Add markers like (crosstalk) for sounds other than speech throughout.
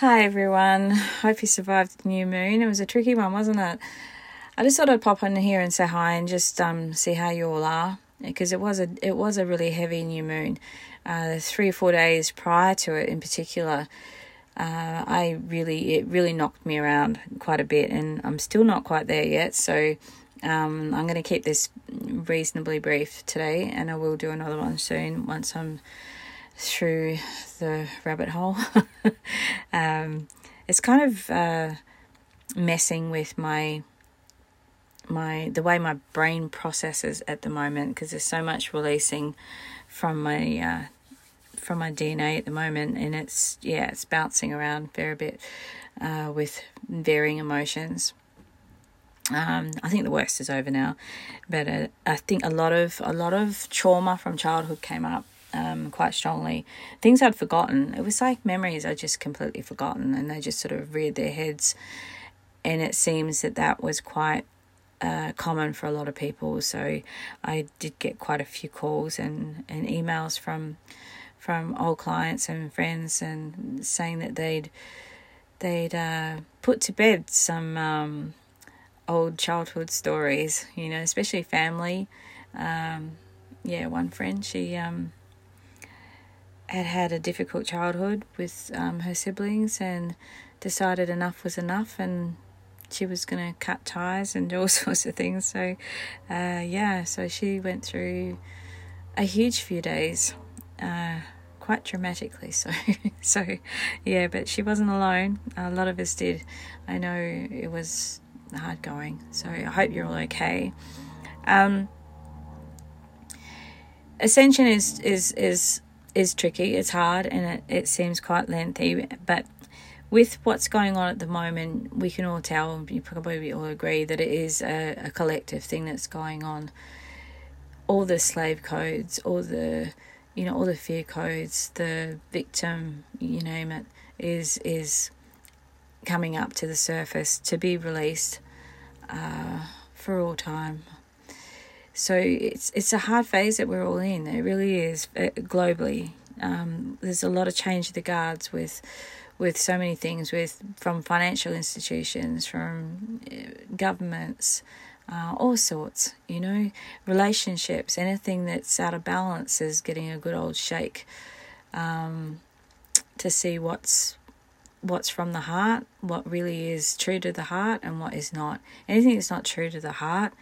Hi everyone. Hope you survived the new moon. It was a tricky one, wasn't it? I just thought I'd pop on here and say hi and just um see how you all are because it was a it was a really heavy new moon. Uh, three or four days prior to it, in particular, uh, I really it really knocked me around quite a bit, and I'm still not quite there yet. So um, I'm going to keep this reasonably brief today, and I will do another one soon once I'm through the rabbit hole. (laughs) um, it's kind of uh, messing with my my the way my brain processes at the moment because there's so much releasing from my uh, from my DNA at the moment, and it's yeah, it's bouncing around fair bit uh, with varying emotions. Um, I think the worst is over now, but uh, I think a lot of a lot of trauma from childhood came up um, quite strongly. Things I'd forgotten. It was like memories I'd just completely forgotten, and they just sort of reared their heads. And it seems that that was quite uh, common for a lot of people. So I did get quite a few calls and, and emails from from old clients and friends, and saying that they'd they'd uh, put to bed some um, old childhood stories. You know, especially family. Um, yeah, one friend she um, had had a difficult childhood with um, her siblings and decided enough was enough and she was going to cut ties and all (laughs) sorts of things. So, uh, yeah, so she went through a huge few days, uh, quite dramatically. (laughs) So, so yeah, but she wasn't alone. A lot of us did. I know it was hard going. So I hope you're all okay. Um, ascension is is is is tricky. It's hard and it, it seems quite lengthy. But with what's going on at the moment, we can all tell, and you probably all agree, that it is a, a collective thing that's going on. All the slave codes, all the you know, all the fear codes, the victim, you name it, is is coming up to the surface to be released uh, for all time. So it's it's a hard phase that we're all in. It really is uh, globally. Um, there's a lot of change of the guards with with so many things with from financial institutions, from uh, governments, uh, all sorts. You know, relationships, anything that's out of balance is getting a good old shake um, to see what's what's from the heart, what really is true to the heart, and what is not. Anything that's not true to the heart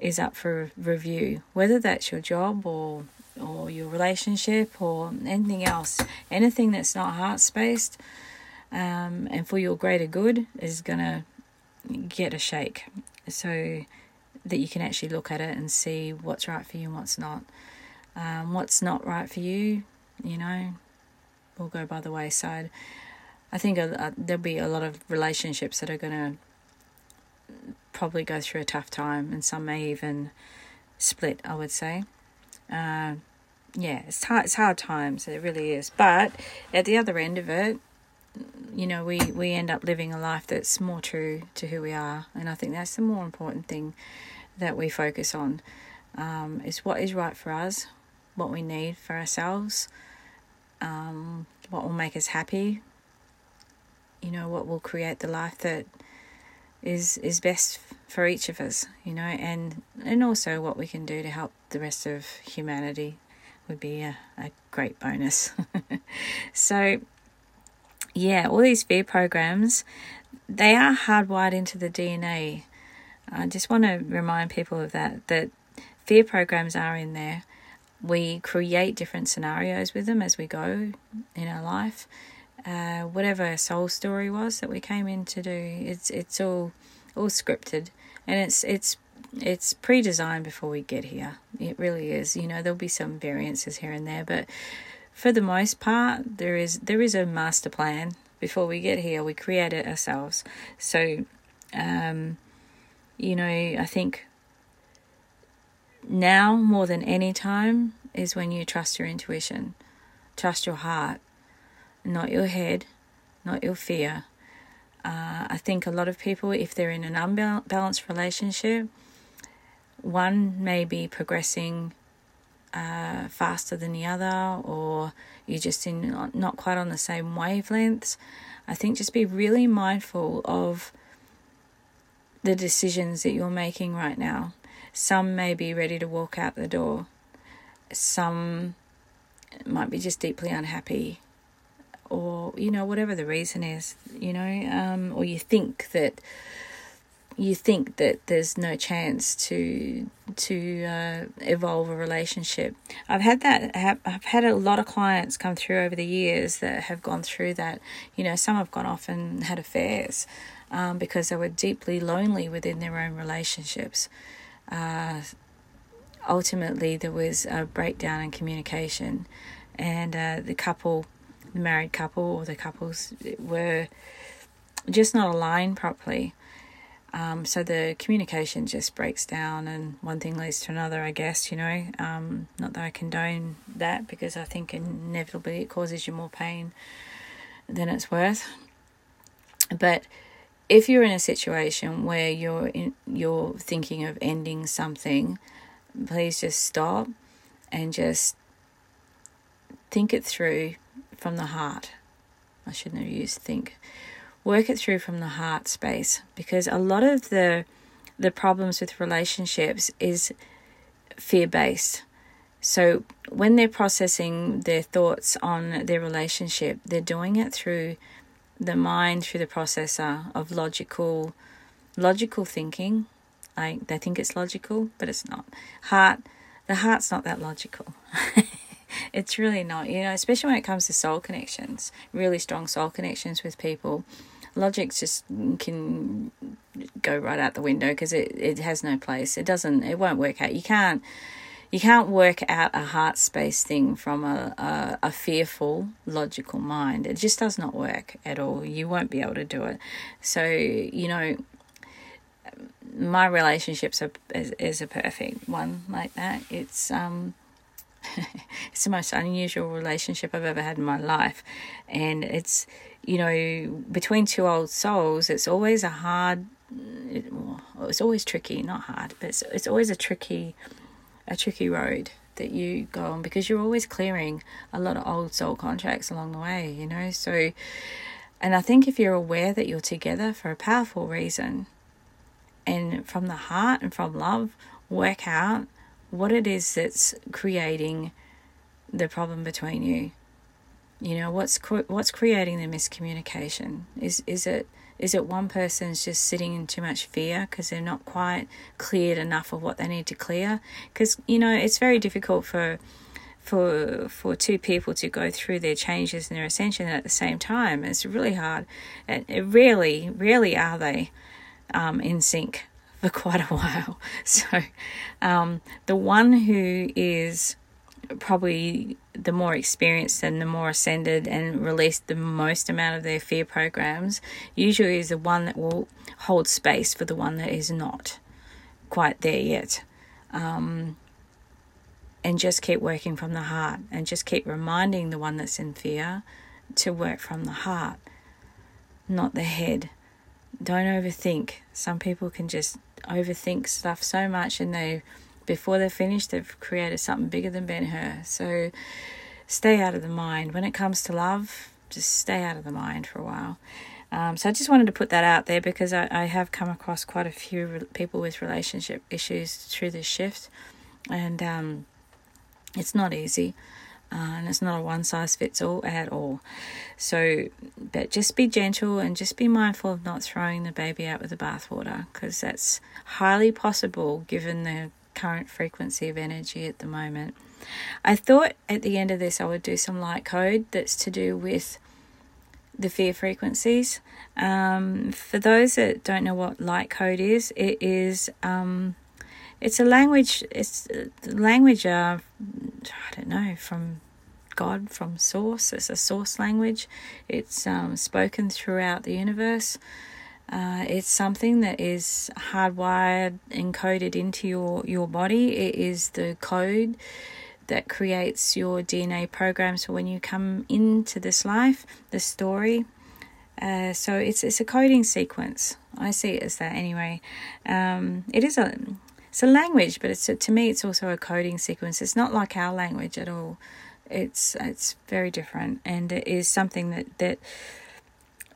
is up for review, whether that's your job or or your relationship or anything else. Anything that's not heart spaced um, and for your greater good is gonna get a shake, so that you can actually look at it and see what's right for you and what's not. Um, what's not right for you, you know, will go by the wayside. I think there'll be a lot of relationships that are to probably go through a tough time, and some may even split. I would say, uh, yeah, it's hard. It's hard times. It really is. But at the other end of it, you know, we we end up living a life that's more true to who we are, and I think that's the more important thing that we focus on. Um, is what is right for us, what we need for ourselves, um, what will make us happy. You know, what will create the life that is is best for each of us, you know, and and also what we can do to help the rest of humanity would be a, a great bonus. (laughs) so yeah, all these fear programs, they are hardwired into the DNA. I just want to remind people of that that fear programs are in there. We create different scenarios with them as we go in our life uh, whatever soul story was that we came in to do. It's it's all all scripted, and it's it's it's pre-designed before we get here. It really is. You know, there'll be some variances here and there, but for the most part, there is there is a master plan before we get here. We create it ourselves. So, um, you know, I think now more than any time is when you trust your intuition, trust your heart, not your head, not your fear. Uh, I think a lot of people, if they're in an unbalanced relationship, one may be progressing uh, faster than the other, or you're just in not quite on the same wavelengths. I think just be really mindful of the decisions that you're making right now. Some may be ready to walk out the door. Some might be just deeply unhappy, or you know whatever the reason is, you know, um, or you think that you think that there's no chance to to uh, evolve a relationship. I've had that. I've had a lot of clients come through over the years that have gone through that. You know, some have gone off and had affairs um, because they were deeply lonely within their own relationships. Uh, ultimately, there was a breakdown in communication, and uh, the couple, the married couple, or the couples were just not aligned properly. Um, so the communication just breaks down, and one thing leads to another, I guess, you know. Um, not that I condone that because I think inevitably it causes you more pain than it's worth. But if you're in a situation where you're in, you're thinking of ending something, please just stop and just think it through from the heart. I shouldn't have used think work it through from the heart space because a lot of the the problems with relationships is fear based. So when they're processing their thoughts on their relationship, they're doing it through the mind, through the processor of logical logical thinking. Like they think it's logical, but it's not. Heart the heart's not that logical. (laughs) (laughs) it's really not, you know, especially when it comes to soul connections, really strong soul connections with people. Logic just can go right out the window because it, it has no place. It doesn't, it won't work out. You can't, you can't work out a heart space thing from a, a, a fearful, logical mind. It just does not work at all. You won't be able to do it. So, you know, my relationships are is, is a perfect one like that. It's um (laughs) it's the most unusual relationship I've ever had in my life. And it's, you know, between two old souls, it's always a hard, it's always tricky, not hard, but it's, it's always a tricky, a tricky road that you go on because you're always clearing a lot of old soul contracts along the way, you know. So, and I think if you're aware that you're together for a powerful reason and from the heart and from love, work out what it is that's creating the problem between you. You know what's what's creating the miscommunication? Is is it is it one person's just sitting in too much fear because they're not quite cleared enough of what they need to clear? Because you know it's very difficult for for for two people to go through their changes and their ascension at the same time. It's really hard. And rarely, rarely are they um, in sync (laughs) for quite a while. (laughs) So, um, the one who is probably the more experienced and the more ascended and released the most amount of their fear programs usually is the one that will hold space for the one that is not quite there yet. Um, and just keep working from the heart and just keep reminding the one that's in fear to work from the heart, not the head. Don't overthink. Some people can just overthink stuff so much and they before they're finished they've created something bigger than Ben Hur. So stay out of the mind. When it comes to love, just stay out of the mind for a while. Um, so I just wanted to put that out there because I, I have come across quite a few people with relationship issues through this shift, and um, it's not easy. Uh, and it's not a one size fits all at all. So, but just be gentle and just be mindful of not throwing the baby out with the bathwater because that's highly possible given the current frequency of energy at the moment. I thought at the end of this I would do some light code that's to do with the fear frequencies. Um, for those that don't know what light code is, it is um, it's a language. It's the language. Uh, I don't know from God, from source. It's a source language. It's um, spoken throughout the universe. Uh, it's something that is hardwired, encoded into your your body. It is the code that creates your DNA programs for when you come into this life, the story. Uh, so it's it's a coding sequence. I see it as that anyway. Um, it is a it's a language, but it's to me it's also a coding sequence. It's not like our language at all. It's it's very different, and it is something that that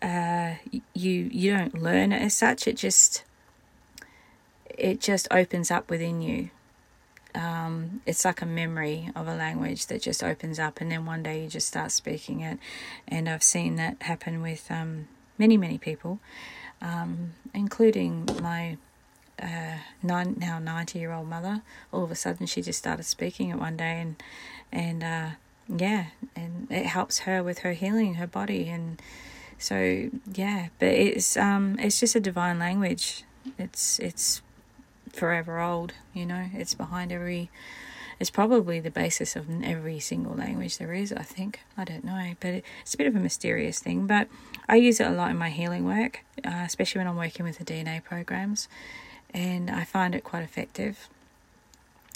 uh, you you don't learn as such. It just it just opens up within you. Um, it's like a memory of a language that just opens up, and then one day you just start speaking it. And I've seen that happen with um, many many people, um, including my uh, nine, now 90 year old mother, all of a sudden she just started speaking it one day and, and, uh, yeah, and it helps her with her healing, her body. And so, yeah, but it's, um, it's just a divine language. It's, it's forever old, you know, it's behind every, it's probably the basis of every single language there is, I think. I don't know, but it's a bit of a mysterious thing. But I use it a lot in my healing work, uh, especially when I'm working with the DNA programs and I find it quite effective.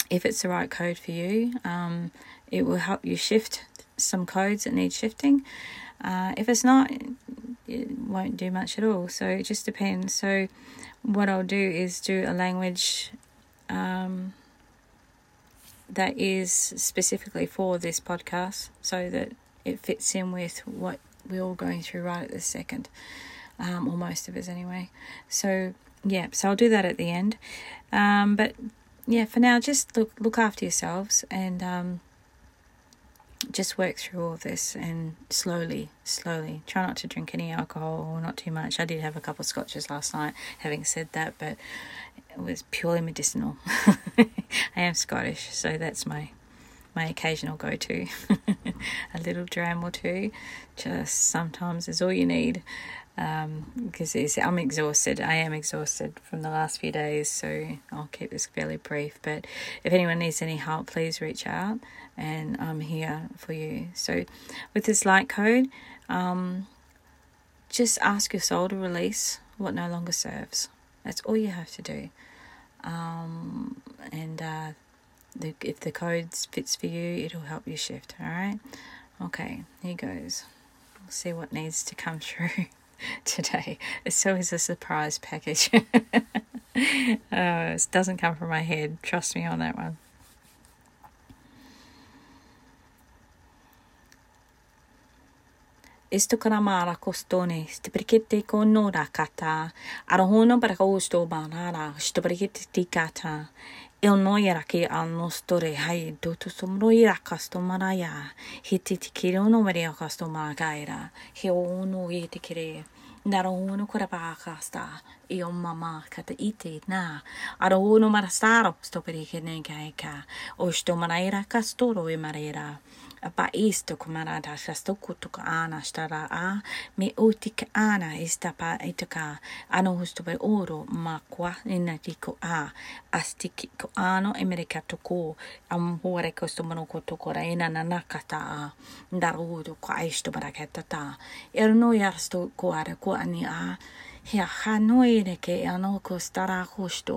If it's the right code for you, um, it will help you shift some codes that need shifting. Uh, if it's not, it won't do much at all. So it just depends. So what I'll do is do a language um, that is specifically for this podcast, so that it fits in with what we're all going through right at this second, um, or most of us anyway. So yeah, so I'll do that at the end. Um, but yeah, for now, just look look after yourselves and um, just work through all of this and slowly, slowly. Try not to drink any alcohol or not too much. I did have a couple of scotches last night. Having said that, but it was purely medicinal. (laughs) I am Scottish, so that's my my occasional go to. (laughs) a little dram or two, just sometimes is all you need because um, I'm exhausted. I am exhausted from the last few days, so I'll keep this fairly brief. But if anyone needs any help, please reach out, and I'm here for you. So, with this light code, um, just ask your soul to release what no longer serves. That's all you have to do. Um, and uh, the, if the code fits for you, it'll help you shift. All right. Okay, here goes. We'll see what needs to come (laughs) through. (laughs) today. It's always a surprise package. (laughs) uh, it doesn't come from my head. Trust me on that one. Isto mara sti perché con nora kata, para sto perché ti Eu noi era che al nostro re hai tutu somroira customaraya. Hiti ti kire uno maria customaragaira. He uno e ti kire. Nara uno kura baka sta. E o mamma kata ite na. Ara uno marastaro sto per che ne gaika. O sto maraira castoro e marera. país tukumaradakas tukutuk ana stara a mi utik ana istapa itaka ano hustube oro makwa inatiko a astikiko ano emerika tuku amhuare kostumanuko tukora ina nanakata a ndarudu kwa ketta ta erno yarstu kuare kuani a Hea hanoi reke ano ko kostara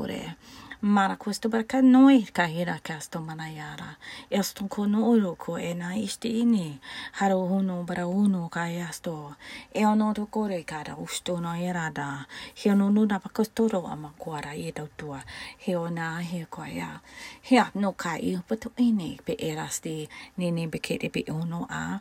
re. Mana questo perché noi cahina casto manayara. E sto con uruku e na istini. Haru uno bra uno caiasto. E ono do core cara usto no erada. He no nuna pacostoro amaquara e dottua. He ona he quaia. He no cai putu ini pe erasti. Nini becate pe uno a. Ah.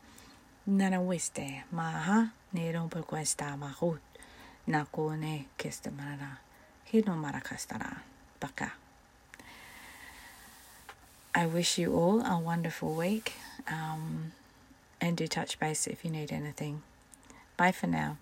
questa ma hut na ko ne kesta mara hino mara kastara baka I wish you all a wonderful week um, and do touch base if you need anything. Bye for now.